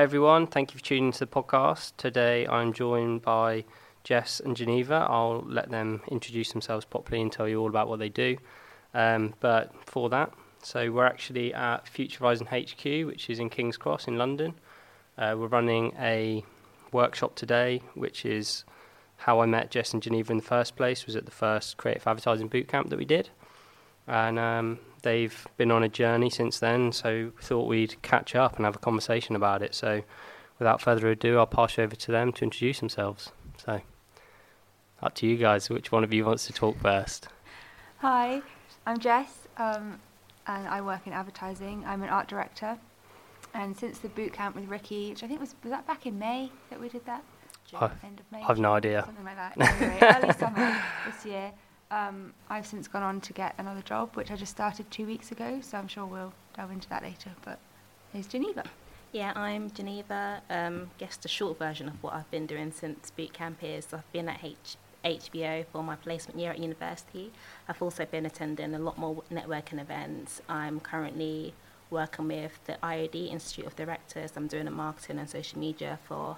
everyone. Thank you for tuning to the podcast. Today I'm joined by Jess and Geneva. I'll let them introduce themselves properly and tell you all about what they do. Um, but for that, so we're actually at Future HQ, which is in King's Cross in London. Uh, we're running a workshop today, which is how I met Jess and Geneva in the first place. Was at the first creative advertising bootcamp that we did, and um, they've been on a journey since then. So we thought we'd catch up and have a conversation about it. So without further ado, I'll pass you over to them to introduce themselves. So up to you guys. Which one of you wants to talk first? Hi, I'm Jess, um, and I work in advertising. I'm an art director, and since the boot camp with Ricky, which I think was was that back in May that we did that, I- end of May, I've no idea. something like that. Anyway, early summer this year. Um, I've since gone on to get another job, which I just started two weeks ago. So I'm sure we'll delve into that later. But here's Geneva. Yeah, I'm Geneva. Um, guess the short version of what I've been doing since boot camp is I've been at H- HBO for my placement year at university. I've also been attending a lot more networking events. I'm currently working with the IOD Institute of Directors. I'm doing a marketing and social media for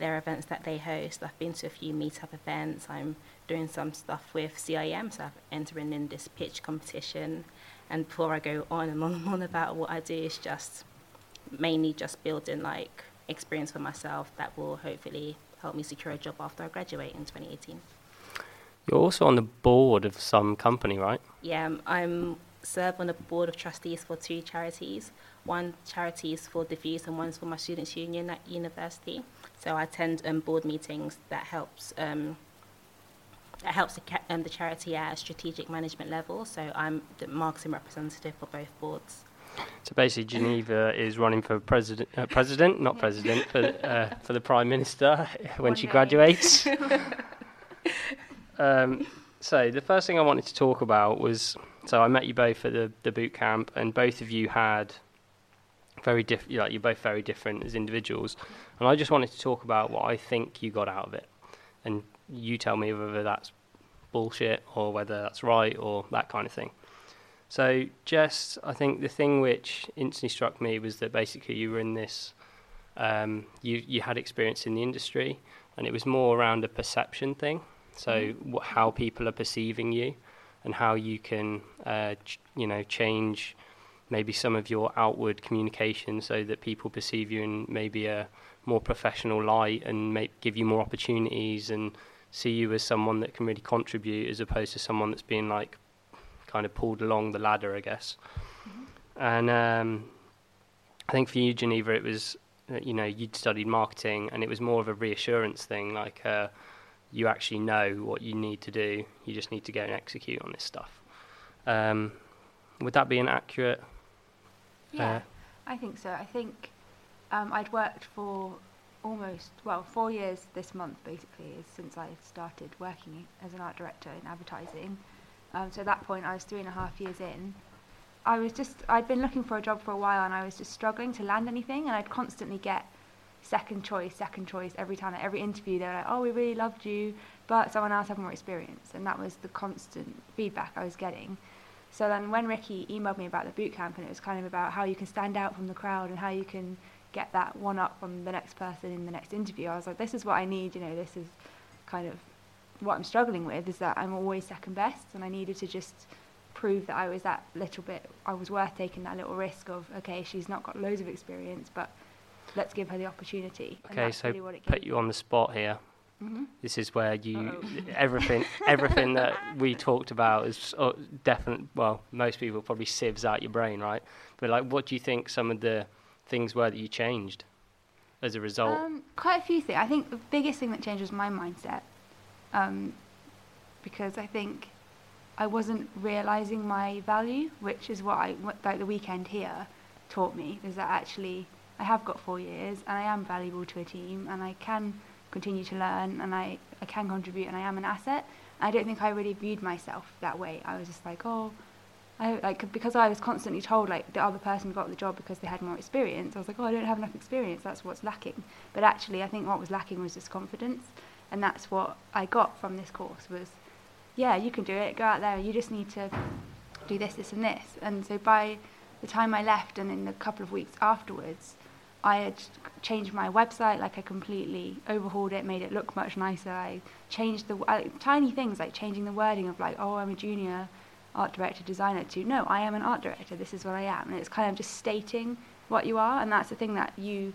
their events that they host. I've been to a few meetup events. I'm doing some stuff with CIM, so I'm entering in this pitch competition. And before I go on and on and on about what I do, is just mainly just building like experience for myself that will hopefully help me secure a job after I graduate in 2018. You're also on the board of some company, right? Yeah, I'm serve on the board of trustees for two charities. One charity is for Diffuse and one's for my students' union at university. So I attend um, board meetings that helps um, that helps the, ca- um, the charity at a strategic management level. So I'm the marketing representative for both boards. So basically, Geneva is running for president, uh, president, not president, for uh, for the prime minister when One she day. graduates. um, so the first thing I wanted to talk about was so I met you both at the the boot camp, and both of you had very different. Like you're both very different as individuals, and I just wanted to talk about what I think you got out of it, and you tell me whether that's bullshit or whether that's right or that kind of thing. So, Jess, I think the thing which instantly struck me was that basically you were in this, um, you you had experience in the industry, and it was more around a perception thing. So, wh- how people are perceiving you, and how you can, uh, ch- you know, change maybe some of your outward communication so that people perceive you in maybe a more professional light and may give you more opportunities and see you as someone that can really contribute as opposed to someone that's being like kind of pulled along the ladder, I guess. And um, I think for you, Geneva, it was uh, you know you'd studied marketing, and it was more of a reassurance thing, like uh, you actually know what you need to do. You just need to go and execute on this stuff. Um, would that be an accurate? Yeah, Uh, I think so. I think um, I'd worked for almost, well, four years this month basically, is since I started working as an art director in advertising. Um, so at that point, I was three and a half years in. I was just, I'd been looking for a job for a while and I was just struggling to land anything, and I'd constantly get second choice, second choice every time. At every interview, they were like, oh, we really loved you, but someone else had more experience. And that was the constant feedback I was getting. So then when Ricky emailed me about the boot camp and it was kind of about how you can stand out from the crowd and how you can get that one up from the next person in the next interview, I was like, this is what I need, you know, this is kind of what I'm struggling with is that I'm always second best and I needed to just prove that I was that little bit, I was worth taking that little risk of, okay, she's not got loads of experience, but let's give her the opportunity. Okay, so really what it put you on the spot here. hmm This is where you everything everything that we talked about is uh, definite. Well, most people probably sieves out your brain, right? But like, what do you think some of the things were that you changed as a result? Um, quite a few things. I think the biggest thing that changed was my mindset, um, because I think I wasn't realizing my value, which is what I like the weekend here taught me. Is that actually I have got four years and I am valuable to a team and I can continue to learn and I, I can contribute and I am an asset. I don't think I really viewed myself that way. I was just like, oh, I like because I was constantly told like the other person got the job because they had more experience. I was like, oh, I don't have enough experience. That's what's lacking. But actually, I think what was lacking was just confidence, and that's what I got from this course was, yeah, you can do it. Go out there. You just need to do this, this, and this. And so by the time I left, and in the couple of weeks afterwards, I had changed my website, like I completely overhauled it, made it look much nicer. I changed the uh, tiny things like changing the wording of like, oh, I'm a junior art director designer to no, I am an art director. This is what I am, and it's kind of just stating what you are, and that's the thing that you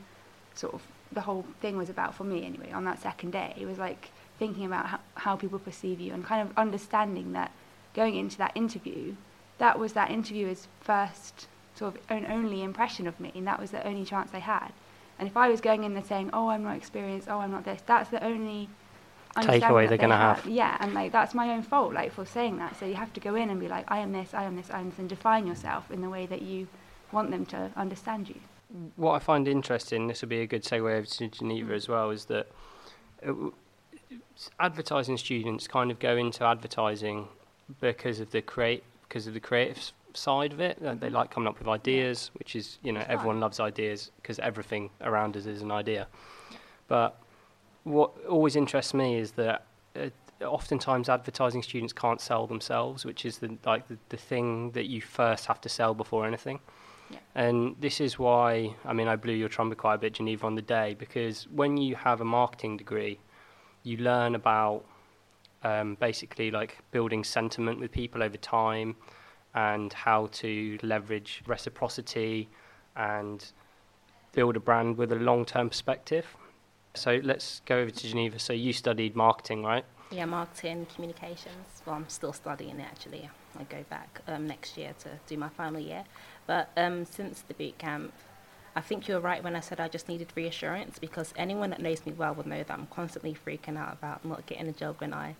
sort of the whole thing was about for me anyway. On that second day, it was like thinking about how, how people perceive you and kind of understanding that going into that interview, that was that interviewer's first sort of own only impression of me, and that was the only chance they had. And if I was going in there saying, "Oh, I'm not experienced. Oh, I'm not this," that's the only takeaway they're going to have. Yeah, and like that's my own fault, like for saying that. So you have to go in and be like, "I am this. I am this. I am this," and define yourself in the way that you want them to understand you. What I find interesting, this will be a good segue over to Geneva mm. as well, is that uh, advertising students kind of go into advertising because of the create because of the creative side of it. They like coming up with ideas, which is you know it's everyone fun. loves ideas because everything around us is an idea. But what always interests me is that uh, oftentimes advertising students can't sell themselves, which is the like the, the thing that you first have to sell before anything. Yeah. And this is why I mean I blew your trumpet quite a bit, Geneva, on the day because when you have a marketing degree, you learn about um, basically like building sentiment with people over time and how to leverage reciprocity and build a brand with a long-term perspective. So let's go over to Geneva. So you studied marketing, right? Yeah, marketing, communications. Well, I'm still studying it actually. I go back um, next year to do my final year. But um, since the boot camp, I think you were right when I said I just needed reassurance because anyone that knows me well would know that I'm constantly freaking out about not getting a job when I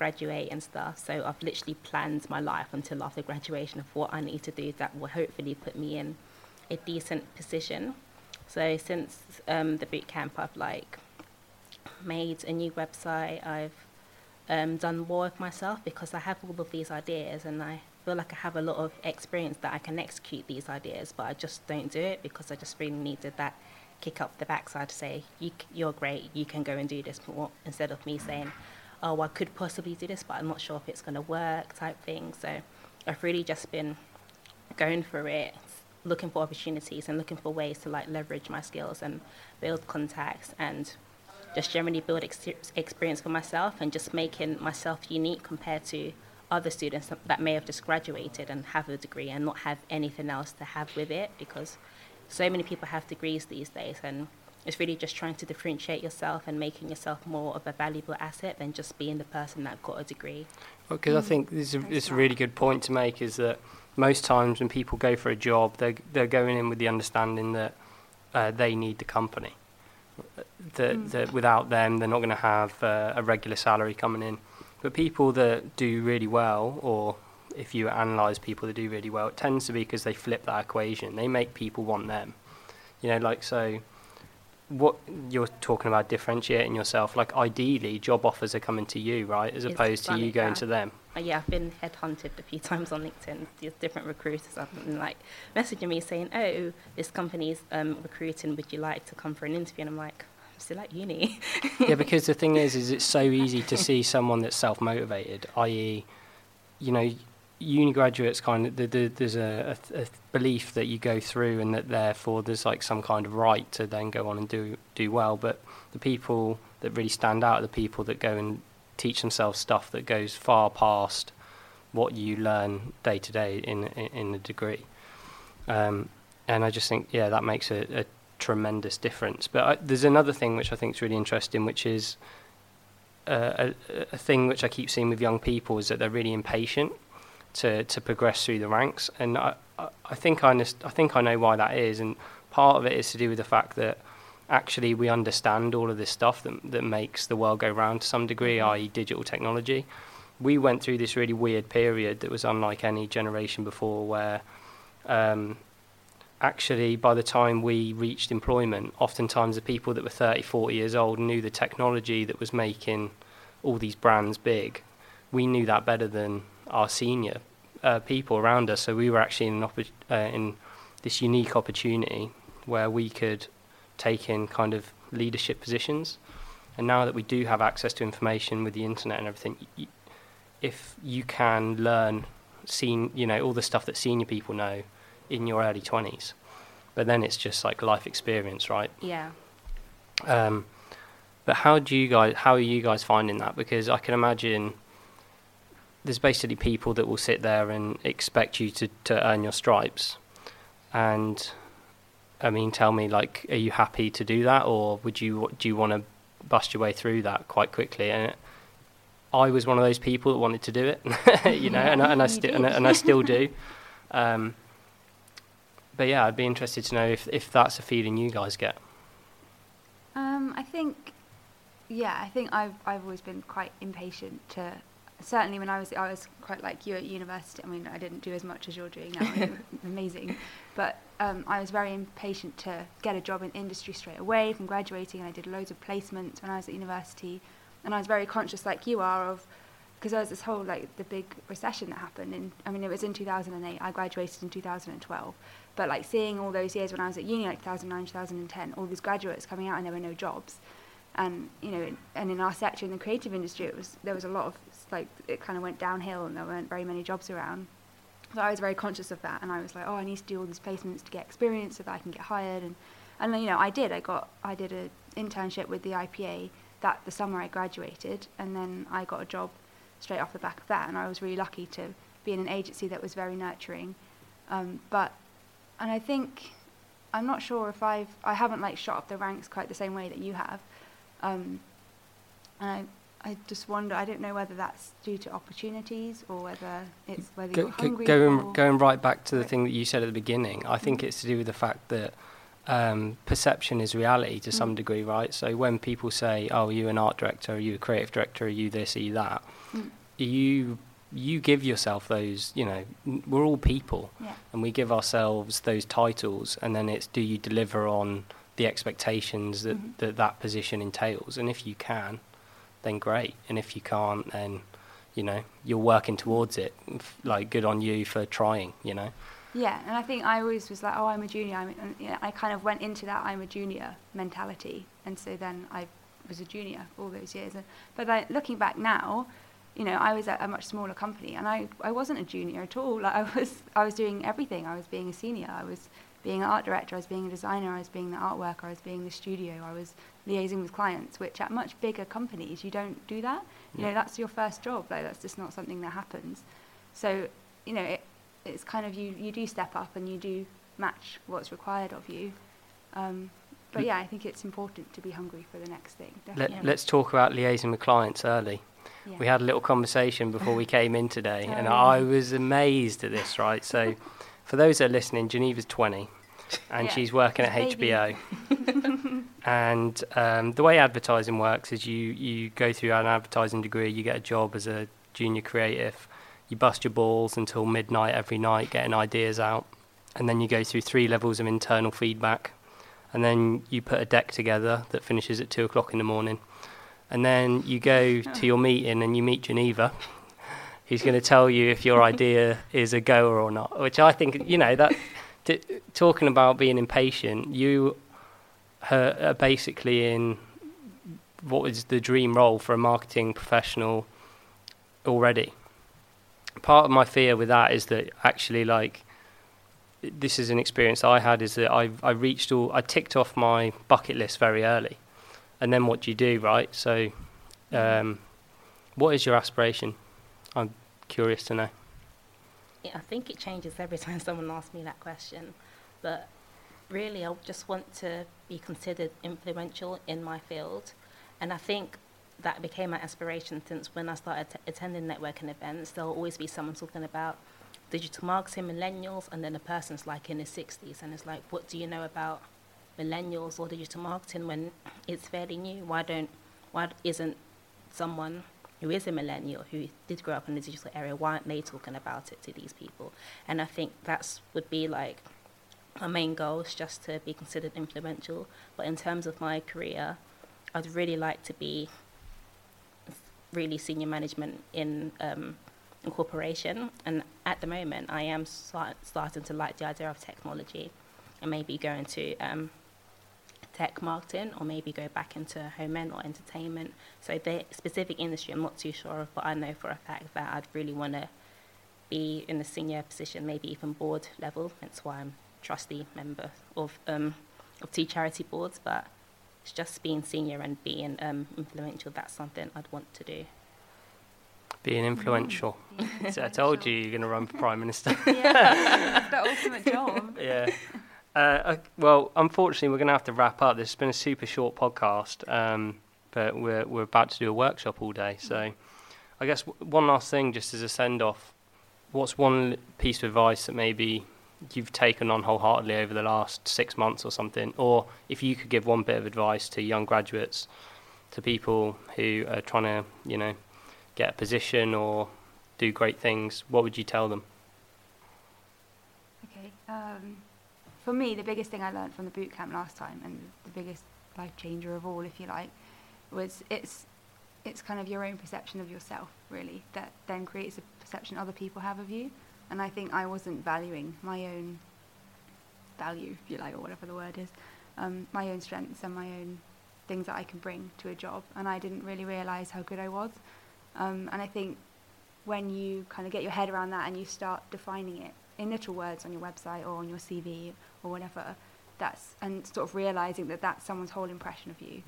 graduate and stuff. So I've literally planned my life until after graduation of what I need to do that will hopefully put me in a decent position. So since um, the boot camp, I've like made a new website. I've um, done more of myself because I have all of these ideas and I feel like I have a lot of experience that I can execute these ideas, but I just don't do it because I just really needed that kick up the backside to say, you, you're great, you can go and do this, more, instead of me saying, oh, I could possibly do this, but I'm not sure if it's going to work type thing. So I've really just been going for it, looking for opportunities and looking for ways to like leverage my skills and build contacts and just generally build ex- experience for myself and just making myself unique compared to other students that may have just graduated and have a degree and not have anything else to have with it because so many people have degrees these days and it's really just trying to differentiate yourself and making yourself more of a valuable asset than just being the person that got a degree. Because well, mm. I think this is, a, this is a really good point to make is that most times when people go for a job, they're, they're going in with the understanding that uh, they need the company. That, mm. that without them, they're not going to have uh, a regular salary coming in. But people that do really well, or if you analyse people that do really well, it tends to be because they flip that equation. They make people want them. You know, like so. What you're talking about differentiating yourself, like ideally, job offers are coming to you, right, as it's opposed to you going yeah. to them. Uh, yeah, I've been headhunted a few times on LinkedIn. These different recruiters have been like messaging me saying, "Oh, this company's um, recruiting. Would you like to come for an interview?" And I'm like, I'm still at uni. yeah, because the thing is, is it's so easy to see someone that's self motivated, i.e., you know, uni graduates kind of the, the, there's a, a, a, belief that you go through and that therefore there's like some kind of right to then go on and do do well. But the people that really stand out are the people that go and teach themselves stuff that goes far past what you learn day to day in in, a degree. Um, and I just think, yeah, that makes a, a tremendous difference. But I, there's another thing which I think is really interesting, which is uh, a, a, thing which I keep seeing with young people is that they're really impatient to, to progress through the ranks, and I, I think I, I think I know why that is, and part of it is to do with the fact that actually we understand all of this stuff that that makes the world go round to some degree, mm-hmm. i.e., digital technology. We went through this really weird period that was unlike any generation before, where um, actually, by the time we reached employment, oftentimes the people that were 30, 40 years old knew the technology that was making all these brands big. We knew that better than our senior uh, people around us. So we were actually in, opp- uh, in this unique opportunity where we could take in kind of leadership positions. And now that we do have access to information with the internet and everything, y- if you can learn, seen, you know, all the stuff that senior people know in your early 20s, but then it's just like life experience, right? Yeah. Um, but how do you guys? How are you guys finding that? Because I can imagine there's basically people that will sit there and expect you to, to earn your stripes, and I mean, tell me, like, are you happy to do that, or would you do you want to bust your way through that quite quickly? And it, I was one of those people that wanted to do it, you know, and, I- and I still and, and I still do. Um, but yeah, I'd be interested to know if if that's a feeling you guys get. Um, I think, yeah, I think I've I've always been quite impatient to. Certainly, when I was I was quite like you at university. I mean, I didn't do as much as you're doing now. amazing, but um, I was very impatient to get a job in industry straight away from graduating. And I did loads of placements when I was at university, and I was very conscious, like you are, of because there was this whole like the big recession that happened. And I mean, it was in 2008. I graduated in 2012. But like seeing all those years when I was at uni, like 2009, 2010, all these graduates coming out and there were no jobs, and you know, and in our sector in the creative industry, it was there was a lot of like it kind of went downhill and there weren't very many jobs around. So I was very conscious of that, and I was like, oh, I need to do all these placements to get experience so that I can get hired, and and you know, I did. I got I did an internship with the IPA that the summer I graduated, and then I got a job straight off the back of that, and I was really lucky to be in an agency that was very nurturing. Um, but and I think I'm not sure if I've I haven't like shot up the ranks quite the same way that you have, um, and I I just wonder I don't know whether that's due to opportunities or whether it's whether Go, you're go, going going right back to the thing that you said at the beginning, I think Mm. it's to do with the fact that um, perception is reality to some Mm. degree, right? So when people say, "Oh, are you an art director? Are you a creative director? Are you this? Are you that?" Mm. You you give yourself those. You know, we're all people, yeah and we give ourselves those titles, and then it's do you deliver on the expectations that Mhm. that, that position entails, and if you can, then great, and if you can't, then you know you're working towards it. Like good on you for trying. You know. Yeah, and I think I always was like, oh, I'm a junior. I'm, and, you know, I kind of went into that I'm a junior mentality, and so then I was a junior all those years. But like, looking back now, you know, I was at a much smaller company, and I, I wasn't a junior at all. Like I was I was doing everything. I was being a senior. I was being an art director. I was being a designer. I was being the artwork. I was being the studio. I was liaising with clients, which at much bigger companies you don't do that. You know, that's your first job. Like that's just not something that happens. So you know, it, it's kind of you, you do step up and you do match what's required of you. Um, but yeah, I think it's important to be hungry for the next thing. Let, Definitely. Let's talk about liaising with clients early. yeah. We had a little conversation before we came in today, Oh, and yeah. I was amazed at this. Right, so for those that are listening, Geneva's 20, and Yeah, she's working at she's a baby. HBO. and um, the way advertising works is you you go through an advertising degree, you get a job as a junior creative, you bust your balls until midnight every night getting ideas out, and then you go through three levels of internal feedback, and then you put a deck together that finishes at two o'clock in the morning, and then you go to your meeting and you meet Geneva. Who's going to tell you if your idea is a goer or not? Which I think, you know, that t- talking about being impatient, you are basically in what is the dream role for a marketing professional already. Part of my fear with that is that actually, like, this is an experience I had is that I I reached all I ticked off my bucket list very early, and then what do you do, right? So, um, what is your aspiration? I'm curious to know. Yeah, I think it changes every time someone asks me that question. But really, I just want to be considered influential in my field. And I think that became my aspiration since when I started t- attending networking events. There'll always be someone talking about digital marketing, millennials, and then a person's like in his 60s. And it's like, what do you know about millennials or digital marketing when it's fairly new? Why don't, why isn't someone who is a millennial who did grow up in the digital area, why aren't they talking about it to these people? And I think that's would be like my main goal is just to be considered influential. But in terms of my career, I'd really like to be really senior management in um, a corporation. And at the moment, I am start, starting to like the idea of technology and maybe go into um, tech marketing or maybe go back into home end or entertainment. So the specific industry I'm not too sure of, but I know for a fact that I'd really want to be in a senior position, maybe even board level. That's why I'm trustee member of um, of two charity boards, but it's just being senior and being um, influential. That's something I'd want to do. Being influential. Being So I told you you're going to run for prime minister. yeah, it's the ultimate job. yeah. Uh, well, unfortunately, we're going to have to wrap up. This has been a super short podcast, um, but we're we're about to do a workshop all day. So, I guess w- one last thing, just as a send off, what's one piece of advice that maybe you've taken on wholeheartedly over the last six months or something, or if you could give one bit of advice to young graduates, to people who are trying to, you know, get a position or do great things, what would you tell them? Okay. Um, for me, the biggest thing I learned from the boot camp last time, and the biggest life changer of all, if you like, was it's it's kind of your own perception of yourself, really, that then creates a perception other people have of you. And I think I wasn't valuing my own value, if you like, or whatever the word is, um, my own strengths and my own things that I can bring to a job. And I didn't really realise how good I was. Um, and I think when you kind of get your head around that and you start defining it in little words on your website or on your CV or whatever, that's and sort of realizing that that's someone's whole impression of you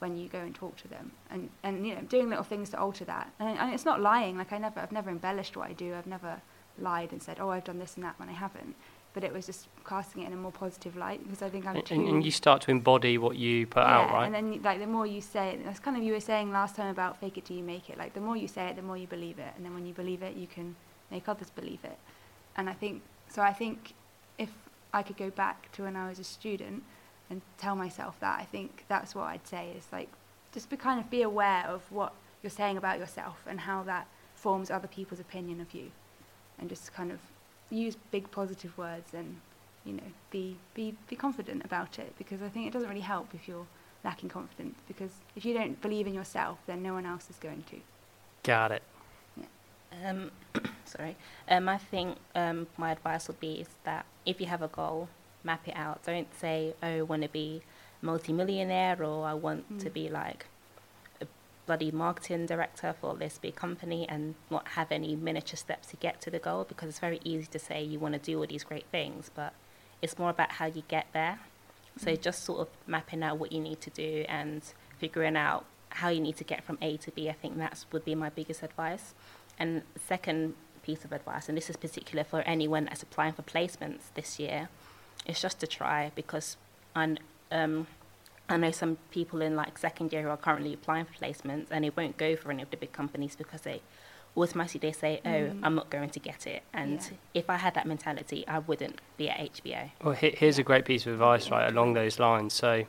when you go and talk to them and and you know doing little things to alter that and, and it's not lying like I never I've never embellished what I do I've never lied and said oh I've done this and that when I haven't but it was just casting it in a more positive light because I think I'm And, and, you start to embody what you put out, right? and then like the more you say it, that's kind of you were saying last time about fake it till you make it. Like the more you say it, the more you believe it, and then when you believe it, you can make others believe it. And I think so. I think if I could go back to when I was a student and tell myself that, I think that's what I'd say is like just be kind of be aware of what you're saying about yourself and how that forms other people's opinion of you, and just kind of use big positive words and you know be be be confident about it because I think it doesn't really help if you're lacking confidence because if you don't believe in yourself then no one else is going to Got it. Um, sorry. Um, I think um, my advice would be is that if you have a goal, map it out. Don't say, "Oh, I want to be multimillionaire," or "I want to Mm. be like a bloody marketing director for this big company," and not have any miniature steps to get to the goal. Because it's very easy to say you want to do all these great things, but it's more about how you get there. So Mm. just sort of mapping out what you need to do and figuring out how you need to get from A to B. I think that's would be my biggest advice. And second piece of advice, and this is particular for anyone that's applying for placements this year, is just to try because I, um, I know some people in like second year who are currently applying for placements and they won't go for any of the big companies because they automatically they say, oh, Mm. I'm not going to get it. And Yeah. if I had that mentality, I wouldn't be at HBO. Well, here's a great piece of advice, right, along those lines. So,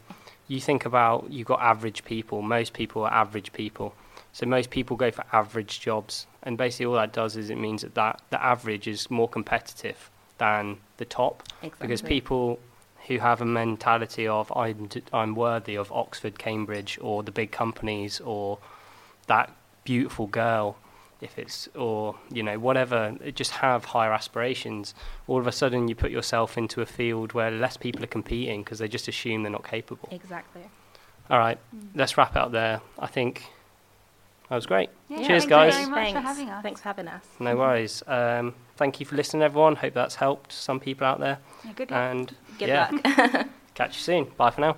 you think about you've got average people. Most people are average people. So most people go for average jobs, and basically all that does is it means that that the average is more competitive than the top because people who have a mentality of I'm d- I'm worthy of Oxford, Cambridge, or the big companies, or that beautiful girl, if it's or you know whatever, just have higher aspirations. All of a sudden, you put yourself into a field where less people are competing because they just assume they're not capable. Exactly. All right, Mm. let's wrap it up there. I think that was great. Yeah, Cheers, thank guys. you very much Thanks. for having us Thanks for having us. No worries. Um, thank you for listening, everyone. Hope that's helped some people out there. Yeah, good luck And Good yeah, luck. catch you soon. Bye for now.